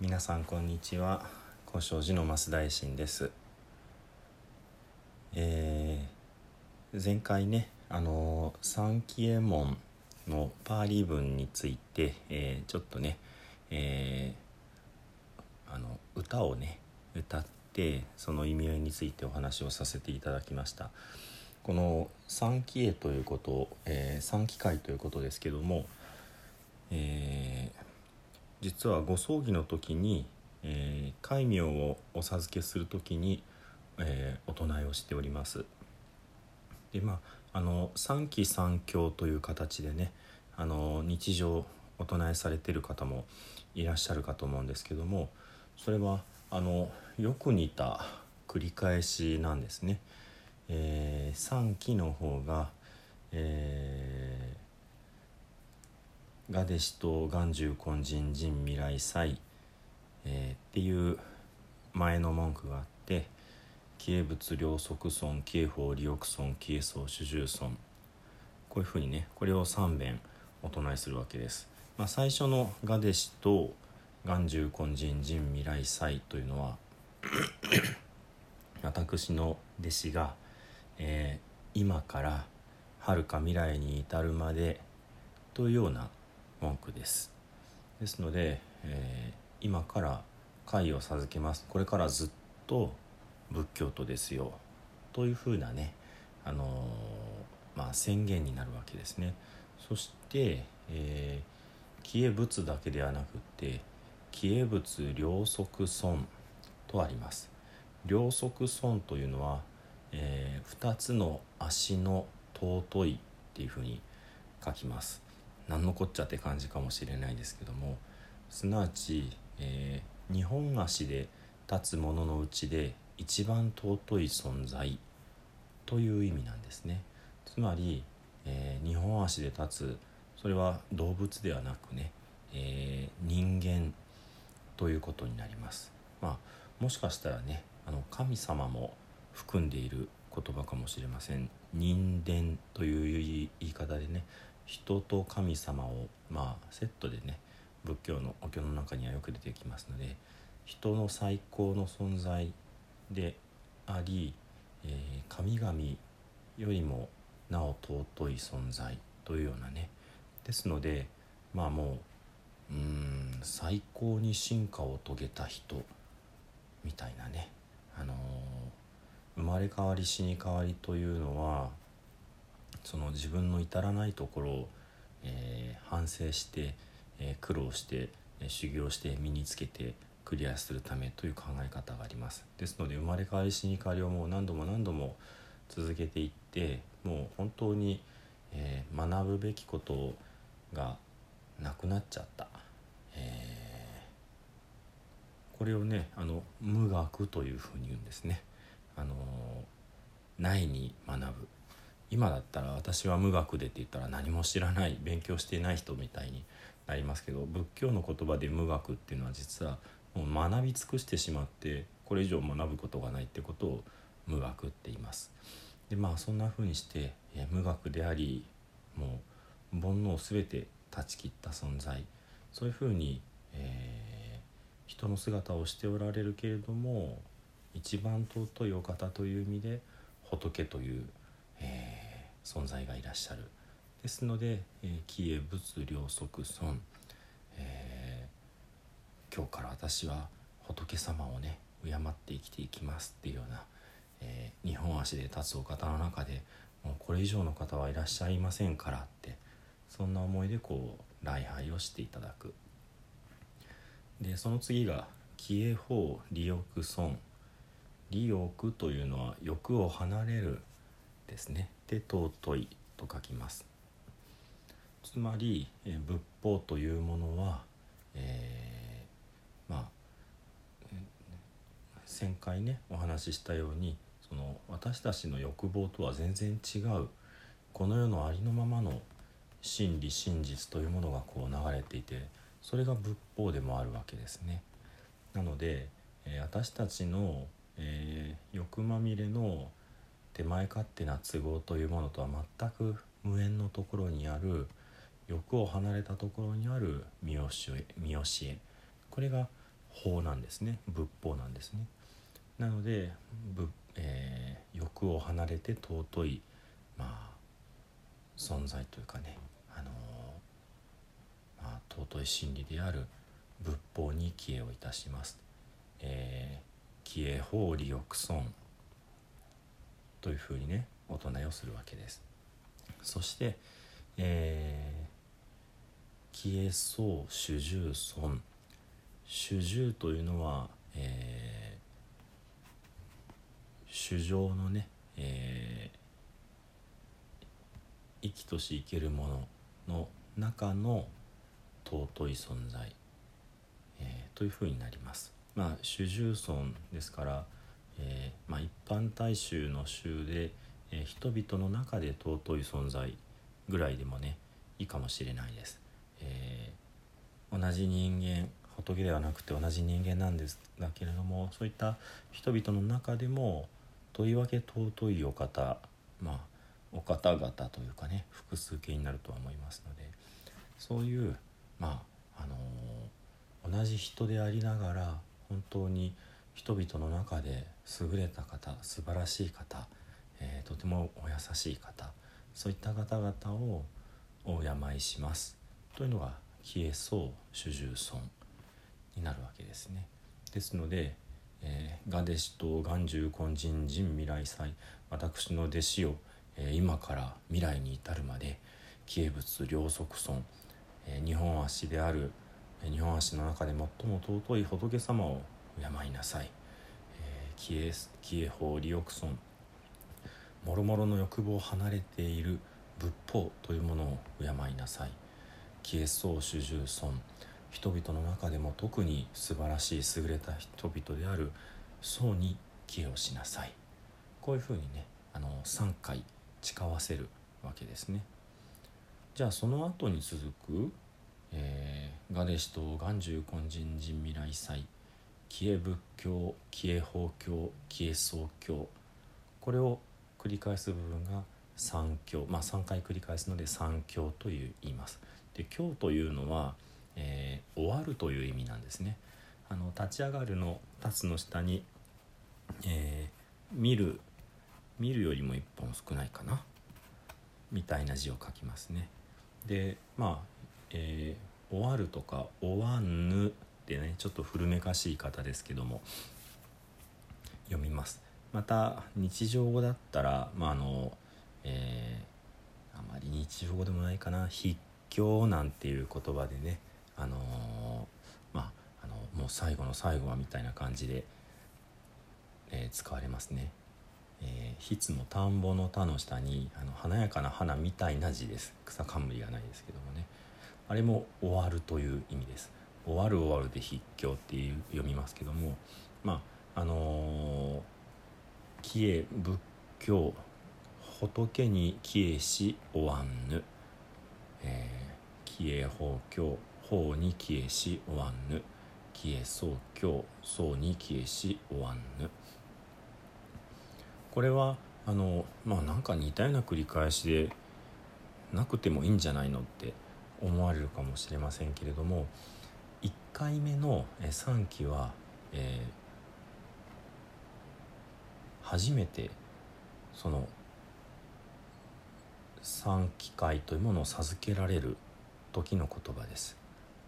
皆さんこんにちは。古生寺の増大臣です。えー、前回ねあの三奇右衛門のパーリー文について、えー、ちょっとね、えー、あの歌をね歌ってその意味合いについてお話をさせていただきました。この三奇絵ということ、えー、三奇会ということですけども、えー、実はご葬儀の時に、えー、戒名をお授けする時に、えー、お唱えをしておりますでまああの三期三教という形でねあの日常お唱えされてる方もいらっしゃるかと思うんですけどもそれはあのよく似た繰り返しなんですね。えー、3期の方が、えー、ガデシと眼中根人人未来祭、えー、っていう前の文句があって紀物両側尊慶法利億尊紀宗主従尊こういうふうにねこれを3遍お唱えするわけです。まあ、最初のガデシと眼中根人人未来祭というのは 私の弟子が「えー、今から遥か未来に至るまでというような文句です。ですので、えー、今から会を授けます。これからずっと仏教徒ですよ。というふうなね、あのー、まあ、宣言になるわけですね。そして、えー、消え仏だけではなくって消え仏両側尊とあります。両側尊というのはえー、2つの足の尊いっていうふうに書きます。何のこっちゃって感じかもしれないですけどもすなわち、えー、2本足で立つもののうちで一番尊い存在という意味なんですね。つまり、えー、2本足で立つそれは動物ではなくね、えー、人間ということになります。まあもしかしたらねあの神様も含んでいる言葉かもしれません。人伝という言い方でね人と神様をまあセットでね仏教のお経の中にはよく出てきますので人の最高の存在であり、えー、神々よりもなお尊い存在というようなねですのでまあもううん最高に進化を遂げた人みたいなねあのー生まれ変わり死に変わりというのはその自分の至らないところを、えー、反省して、えー、苦労して、えー、修行して身につけてクリアするためという考え方があります。ですので生まれ変わり死に変わりをもう何度も何度も続けていってもう本当に、え学ぶべきことがなくなっちゃった、えこれをねあの無学というふうに言うんですね。あのないに学ぶ。今だったら私は無学でって言ったら何も知らない勉強していない人みたいになりますけど仏教の言葉で無学っていうのは実はもう学び尽くしてしまってこれ以上学ぶことがないってことを無学って言います。でまあそんな風にして無学でありもう煩悩を全て断ち切った存在そういうふうに、えー、人の姿をしておられるけれども一番尊いお方という意味で仏という、存在がいらっしゃる。ですので「えー、帰依仏両側尊」えー、今日から私は仏様をね敬って生きていきますっていうような、えー、日本足で立つお方の中でもうこれ以上の方はいらっしゃいませんからってそんな思いでこう礼拝をしていただく。でその次が「帰依法利欲尊」利欲というのは欲を離れるですね。で尊いと書きますつまり、え仏法というものは、えー、まあ1000回ねお話ししたようにその私たちの欲望とは全然違うこの世のありのままの真理真実というものがこう流れていてそれが仏法でもあるわけですね。なので、えー、私たちのえー、欲まみれの手前勝手な都合というものとは全く無縁のところにある欲を離れたところにある見教え見教えこれが法なんですね。仏法なんですね。なので、えー、欲を離れて尊いまあ存在というかね、あのー、まあ、尊い真理である仏法に帰依をいたします。えー、帰依法利欲損というふうにねお唱えをするわけです。そして、えー、帰依僧主従尊主従というのは、えー、主情のね、えー、生きとし生けるものの中の尊い存在、えー、というふうになります。まあ主従尊ですから、えーまあ、一般大衆の衆で、えー、人々の中で尊い存在ぐらいでもねいいかもしれないです。えー、同じ人間仏ではなくて同じ人間なんですだけれどもそういった人々の中でもとりわけ尊いお方まあお方々というかね複数形になるとは思いますのでそういうまああのー、同じ人でありながら本当に人々の中で優れた方素晴らしい方、えー、とてもお優しい方そういった方々をお敬いしますというのが「キエソー主従尊」になるわけですね。ですので、えー、ガデシと眼中根人人未来祭私の弟子を、えー、今から未来に至るまで紀恵仏両足尊、えー、日本足である、え、日本足の中で最も尊い仏様を敬いなさい、えー、紀恵紀恵法利欲尊もろもろの欲望を離れている仏法というものを敬いなさい。紀恵宗主従尊人々の中でも特に素晴らしい優れた人々である。僧に寄与しなさい。こういうふうにねあの3回誓わせるわけですね。じゃあその後に続く、えー、ガデシと眼中根人人未来祭。紀恵仏教紀恵法教紀恵宗教これを繰り返す部分が三教まあ3回繰り返すので三教という言いますで教というのはえー、終わるという意味なんですね。あの立ち上がるの立つの下に、えー、見る見るよりも1本少ないかなみたいな字を書きますね。でまあ、えー、終わるとか終わぬってねちょっと古めかしい方ですけども読みます。また日常語だったらまああの、えー、あまり日常語でもないかな筆境なんていう言葉でねあのー、まああのもう最後の最後はみたいな感じで、えー、使われますね。えー、筆の田んぼの田の下にあの華やかな花みたいな字です草冠がないですけどもねあれも終わるという意味です終わる終わるで筆境っていう読みますけどもまああの帰依仏教仏に帰依し終わんぬ、えー、帰依法教法に消えし終わんぬ。消えそう今日そうに消えし終わんぬ。これはあのまあなんか似たような繰り返しでなくてもいいんじゃないのって思われるかもしれませんけれども1回目の3期は、えー、初めてその3機会というものを授けられる時の言葉です。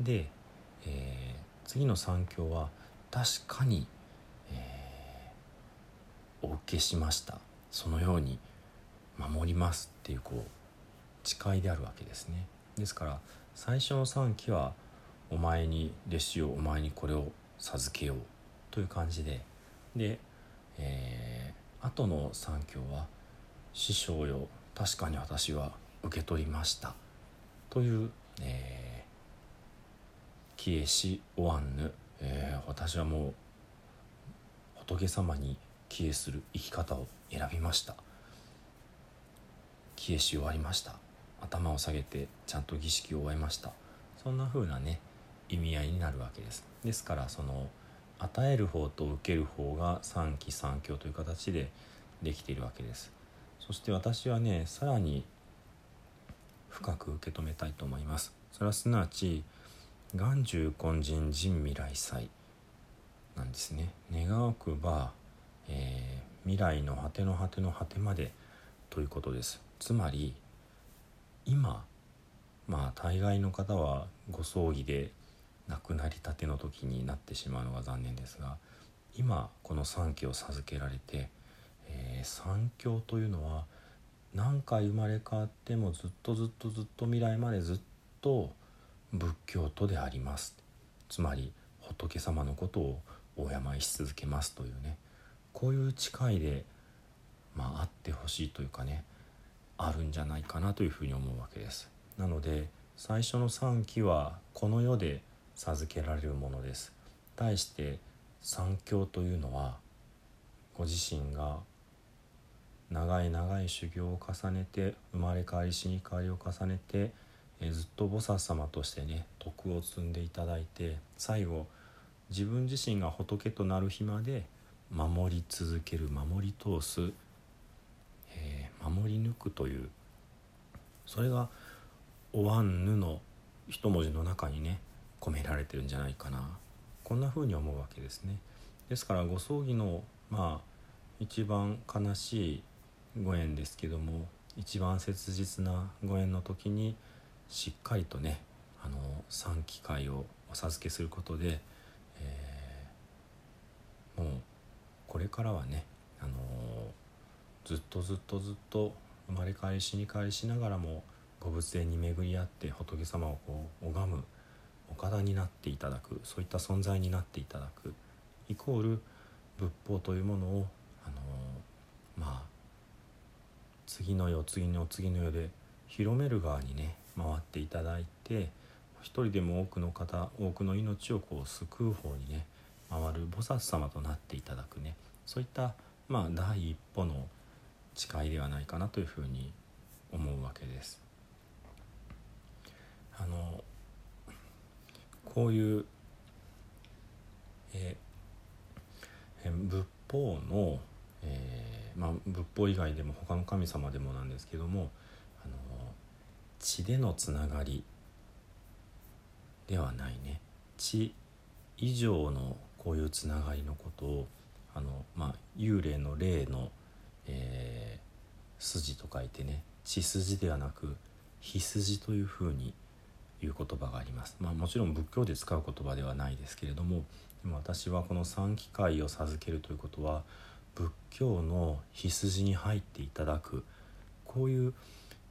で、えー、次の三教は確かに、えー、お受けしましたそのように守りますっていうこう誓いであるわけですねですから最初の三期はお前に弟子をお前にこれを授けようという感じで。で、えー、後の三教は師匠よ確かに私は受け取りました。という、えー消えしおわんぬ、えー、私はもう仏様に帰依する生き方を選びました。帰依し終わりました。頭を下げてちゃんと儀式を終えました。そんな風なね意味合いになるわけです。ですからその与える方と受ける方が三期三教という形でできているわけです。そして私はねさらに深く受け止めたいと思います。それはすなわち眼中根人人未来祭なんですね。願わくば、えー、未来の果ての果ての果てまでということです。つまり今まあ大概の方はご葬儀で亡くなりたての時になってしまうのが残念ですが今この三期を授けられて、えー、三教というのは何回生まれ変わってもずっとずっとずっと未来までずっと仏教徒であります。つまり仏様のことをお敬いし続けますというね。こういう誓いでまああってほしいというかねあるんじゃないかなというふうに思うわけです。なので最初の3期はこの世で授けられるものです。対して三教というのはご自身が長い長い修行を重ねて生まれ変わり死に変わりを重ねてえずっと菩薩様としてね徳を積んでいただいて最後自分自身が仏となる日まで守り続ける守り通す、えー、守り抜くというそれが「おわんぬ」の一文字の中にね込められてるんじゃないかなこんな風に思うわけですね。ですからご葬儀のまあ一番悲しいご縁ですけども一番切実なご縁の時にしっかりとねあの3機会をお授けすることで、えー、もうこれからはね、あのずっとずっとずっと生まれ変わり死に変わりしながらもご仏縁に巡り合って仏様をこう拝む岡田になっていただくそういった存在になっていただくイコール仏法というものを、あのまあ次の世次の次の世で広める側にね回っていただいて一人でも多くの方多くの命をこう救う方にね回る菩薩様となっていただくねそういったまあ第一歩の誓いではないかなというふうに思うわけです。あのこういう、えー、仏法の、えーまあ、仏法以外でも他の神様でもなんですけどもあの血でのつながりではないね。血以上のこういうつながりのことをあの、まあ、幽霊の霊の、えー、筋と書いてね血筋ではなく火筋というふうに言う言葉があります。まあ、もちろん仏教で使う言葉ではないですけれどもでも私はこの三機会を授けるということは仏教の火筋に入っていただくこういう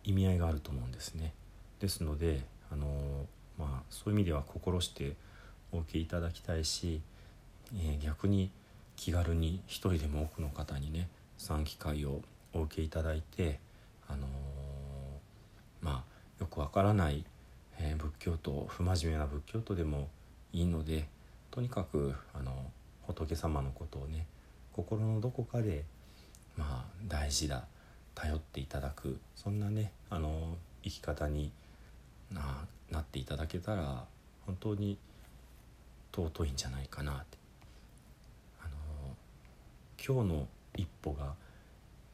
意味合いがあると思うんですね。ですのであの、まあ、そういう意味では心してお受けいただきたいし、えー、逆に気軽に一人でも多くの方にね産機会をお受けいただいて、あのまあよくわからない、えー、仏教徒不真面目な仏教徒でもいいのでとにかくあの仏様のことをね心のどこかでまあ大事だ頼っていただくそんなねあの生き方にななっていただけたら本当に尊いんじゃないかなって。あの今日の一歩が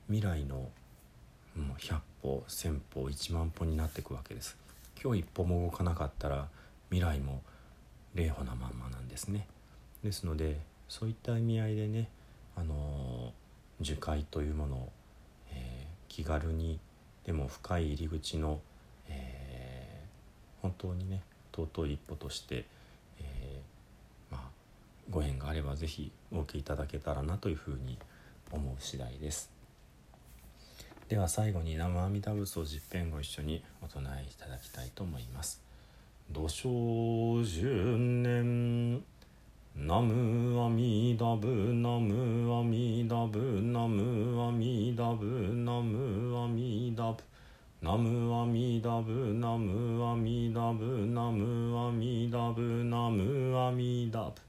未来のもう100歩1,000歩1万歩になっていくわけです。今日一歩も動かなかったら未来も霊歩なまんまなんですねですのでそういった意味合いでねあの樹海というものをえ気軽にでも深い入り口の、えー、本当にね尊い一歩として、えー、まあ、ご縁があれば是非お受けいただけたらなというふうに思う次第です。では最後に生阿弥陀仏を十遍ご一緒にお唱えいただきたいと思います「土生十年南無阿弥陀仏南無阿弥陀仏南無阿弥陀仏南無阿弥陀仏南無阿弥陀仏南無阿弥陀仏南無阿弥陀仏南無阿弥陀仏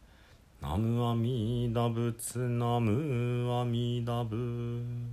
南無阿弥陀仏南無阿弥陀仏